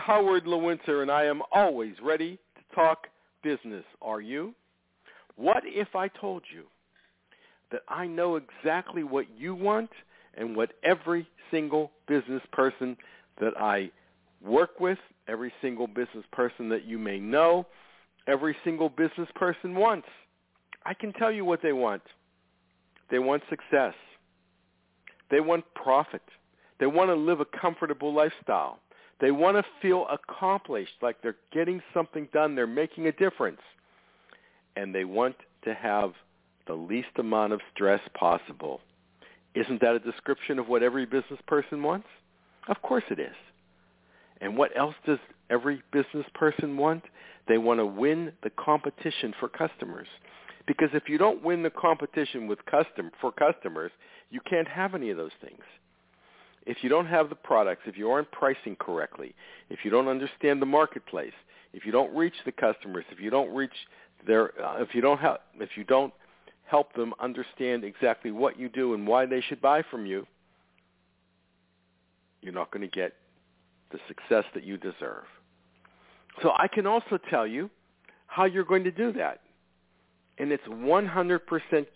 Howard Lewinter, and I am always ready to talk business. Are you? What if I told you that I know exactly what you want and what every single business person that I work with, every single business person that you may know, every single business person wants? I can tell you what they want. They want success. They want profit. They want to live a comfortable lifestyle. They want to feel accomplished, like they're getting something done, they're making a difference. And they want to have the least amount of stress possible. Isn't that a description of what every business person wants? Of course it is. And what else does every business person want? They want to win the competition for customers. Because if you don't win the competition with custom for customers, you can't have any of those things. If you don't have the products, if you aren't pricing correctly, if you don't understand the marketplace, if you don't reach the customers, if you don't reach their, uh, if you don't have, if you don't help them understand exactly what you do and why they should buy from you, you're not going to get the success that you deserve. So I can also tell you how you're going to do that. And it's 100%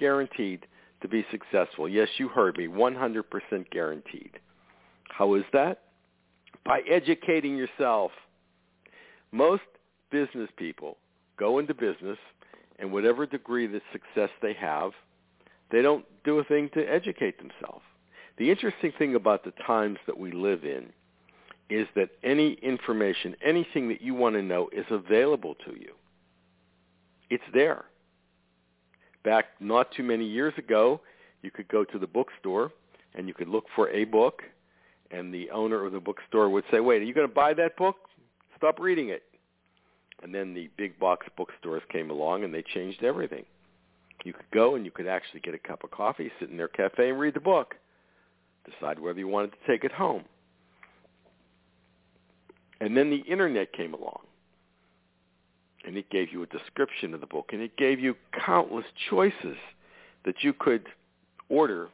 guaranteed to be successful. Yes, you heard me, 100% guaranteed. How is that? By educating yourself. Most business people go into business and whatever degree of success they have, they don't do a thing to educate themselves. The interesting thing about the times that we live in is that any information, anything that you want to know is available to you. It's there. Back not too many years ago, you could go to the bookstore and you could look for a book and the owner of the bookstore would say, wait, are you going to buy that book? Stop reading it. And then the big box bookstores came along and they changed everything. You could go and you could actually get a cup of coffee, sit in their cafe and read the book. Decide whether you wanted to take it home. And then the internet came along. And it gave you a description of the book and it gave you countless choices that you could order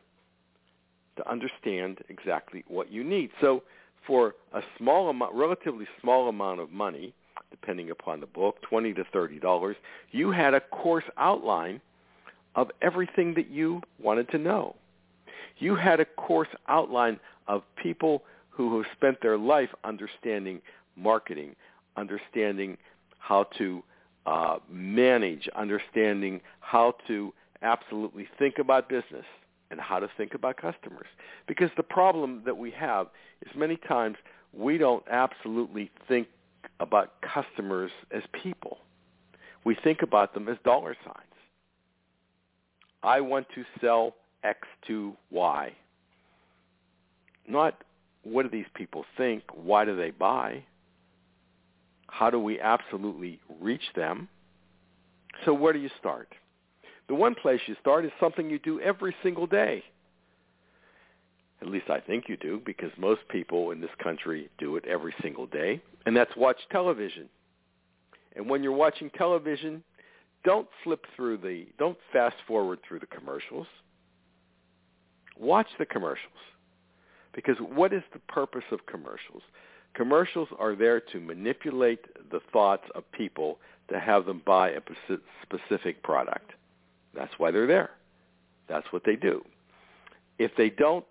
to understand exactly what you need. So for a small amount, relatively small amount of money, depending upon the book, 20 to $30, you had a course outline of everything that you wanted to know. You had a course outline of people who have spent their life understanding marketing, understanding how to uh, manage, understanding how to absolutely think about business and how to think about customers. Because the problem that we have is many times we don't absolutely think about customers as people. We think about them as dollar signs. I want to sell X to Y. Not what do these people think? Why do they buy? How do we absolutely reach them? So where do you start? The one place you start is something you do every single day. At least I think you do because most people in this country do it every single day, and that's watch television. And when you're watching television, don't flip through the, don't fast forward through the commercials. Watch the commercials. Because what is the purpose of commercials? Commercials are there to manipulate the thoughts of people to have them buy a specific product. That's why they're there. That's what they do. If they don't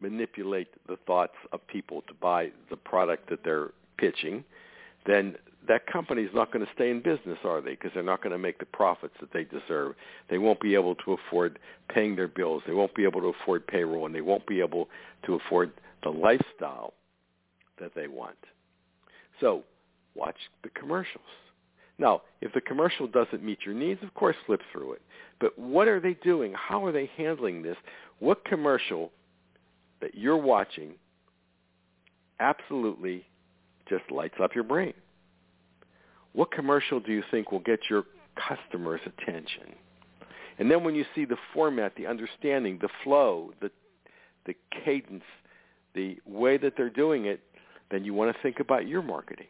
manipulate the thoughts of people to buy the product that they're pitching, then that company is not going to stay in business, are they? Because they're not going to make the profits that they deserve. They won't be able to afford paying their bills. They won't be able to afford payroll, and they won't be able to afford the lifestyle that they want. So watch the commercials. Now, if the commercial doesn't meet your needs, of course, flip through it. But what are they doing? How are they handling this? What commercial that you're watching absolutely just lights up your brain. What commercial do you think will get your customers' attention? And then when you see the format, the understanding, the flow, the the cadence, the way that they're doing it, then you want to think about your marketing.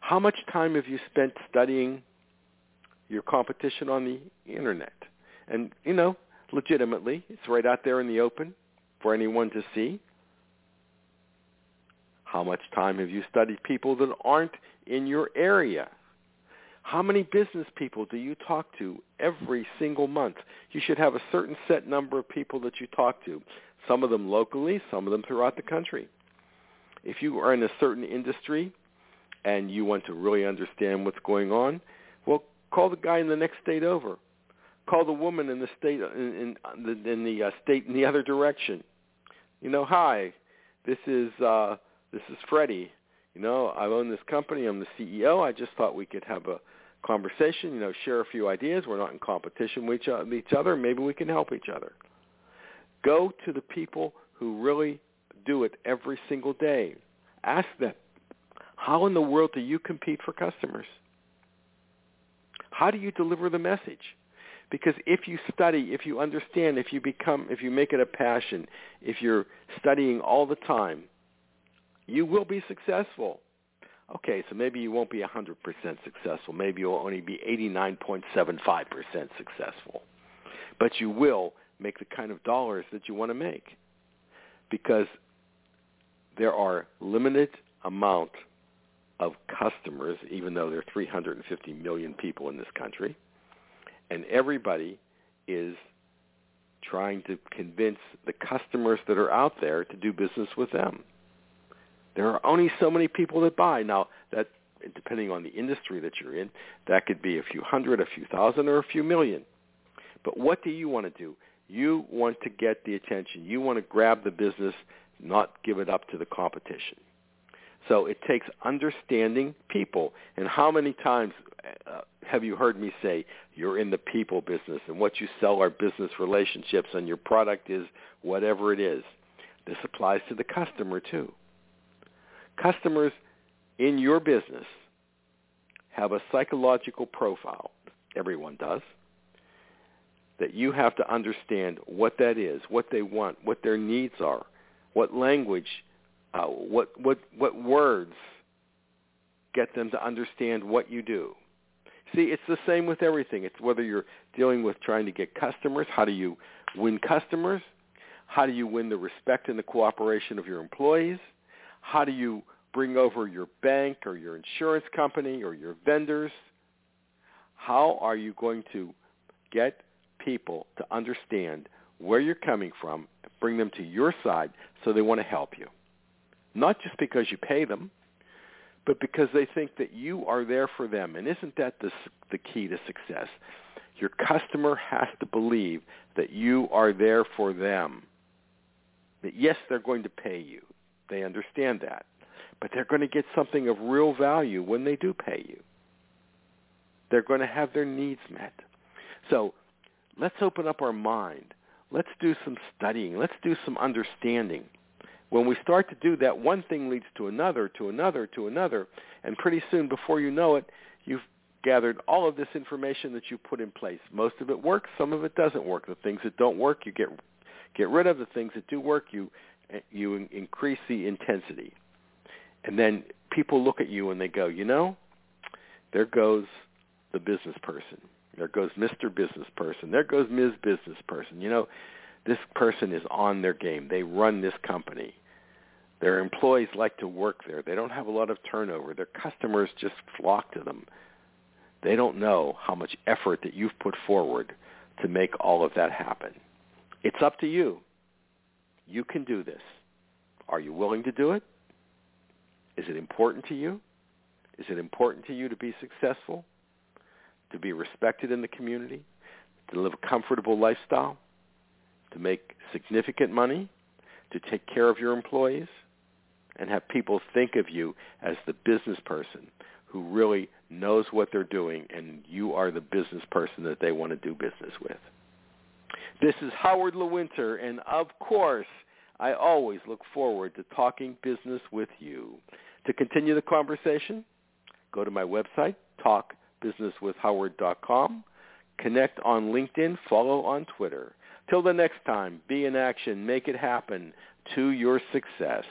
How much time have you spent studying your competition on the internet? And, you know, legitimately, it's right out there in the open for anyone to see. How much time have you studied people that aren't in your area? How many business people do you talk to every single month? You should have a certain set number of people that you talk to, some of them locally, some of them throughout the country. If you are in a certain industry and you want to really understand what's going on, well, call the guy in the next state over. Call the woman in the state in, in the, in the uh, state in the other direction. You know, hi, this is uh, this is Freddie. You know, I own this company. I'm the CEO. I just thought we could have a conversation. You know, share a few ideas. We're not in competition with each other. Maybe we can help each other. Go to the people who really do it every single day. Ask them, how in the world do you compete for customers? How do you deliver the message? Because if you study, if you understand, if you become, if you make it a passion, if you're studying all the time, you will be successful. Okay, so maybe you won't be 100% successful. Maybe you'll only be 89.75% successful. But you will make the kind of dollars that you want to make because there are limited amount of customers, even though there are 350 million people in this country, and everybody is trying to convince the customers that are out there to do business with them. There are only so many people that buy. Now, that depending on the industry that you're in, that could be a few hundred, a few thousand, or a few million. But what do you want to do? You want to get the attention. You want to grab the business, not give it up to the competition. So it takes understanding people. And how many times uh, have you heard me say you're in the people business and what you sell are business relationships and your product is whatever it is? This applies to the customer too. Customers in your business have a psychological profile. Everyone does that you have to understand what that is, what they want, what their needs are, what language, uh, what what what words get them to understand what you do. See, it's the same with everything. It's whether you're dealing with trying to get customers, how do you win customers? How do you win the respect and the cooperation of your employees? How do you bring over your bank or your insurance company or your vendors? How are you going to get people to understand where you're coming from, bring them to your side so they want to help you. Not just because you pay them, but because they think that you are there for them. And isn't that the, the key to success? Your customer has to believe that you are there for them. That yes, they're going to pay you. They understand that. But they're going to get something of real value when they do pay you. They're going to have their needs met. So Let's open up our mind. Let's do some studying. Let's do some understanding. When we start to do that, one thing leads to another, to another, to another, and pretty soon, before you know it, you've gathered all of this information that you put in place. Most of it works, some of it doesn't work. The things that don't work, you get get rid of. The things that do work, you you increase the intensity. And then people look at you and they go, you know, there goes the business person. There goes Mr. Business Person. There goes Ms. Business Person. You know, this person is on their game. They run this company. Their employees like to work there. They don't have a lot of turnover. Their customers just flock to them. They don't know how much effort that you've put forward to make all of that happen. It's up to you. You can do this. Are you willing to do it? Is it important to you? Is it important to you to be successful? to be respected in the community, to live a comfortable lifestyle, to make significant money, to take care of your employees, and have people think of you as the business person who really knows what they're doing and you are the business person that they want to do business with. This is Howard Lewinter, and of course, I always look forward to talking business with you. To continue the conversation, go to my website, talkbusinesswithhoward.com, connect on LinkedIn, follow on Twitter. Till the next time, be in action, make it happen to your success.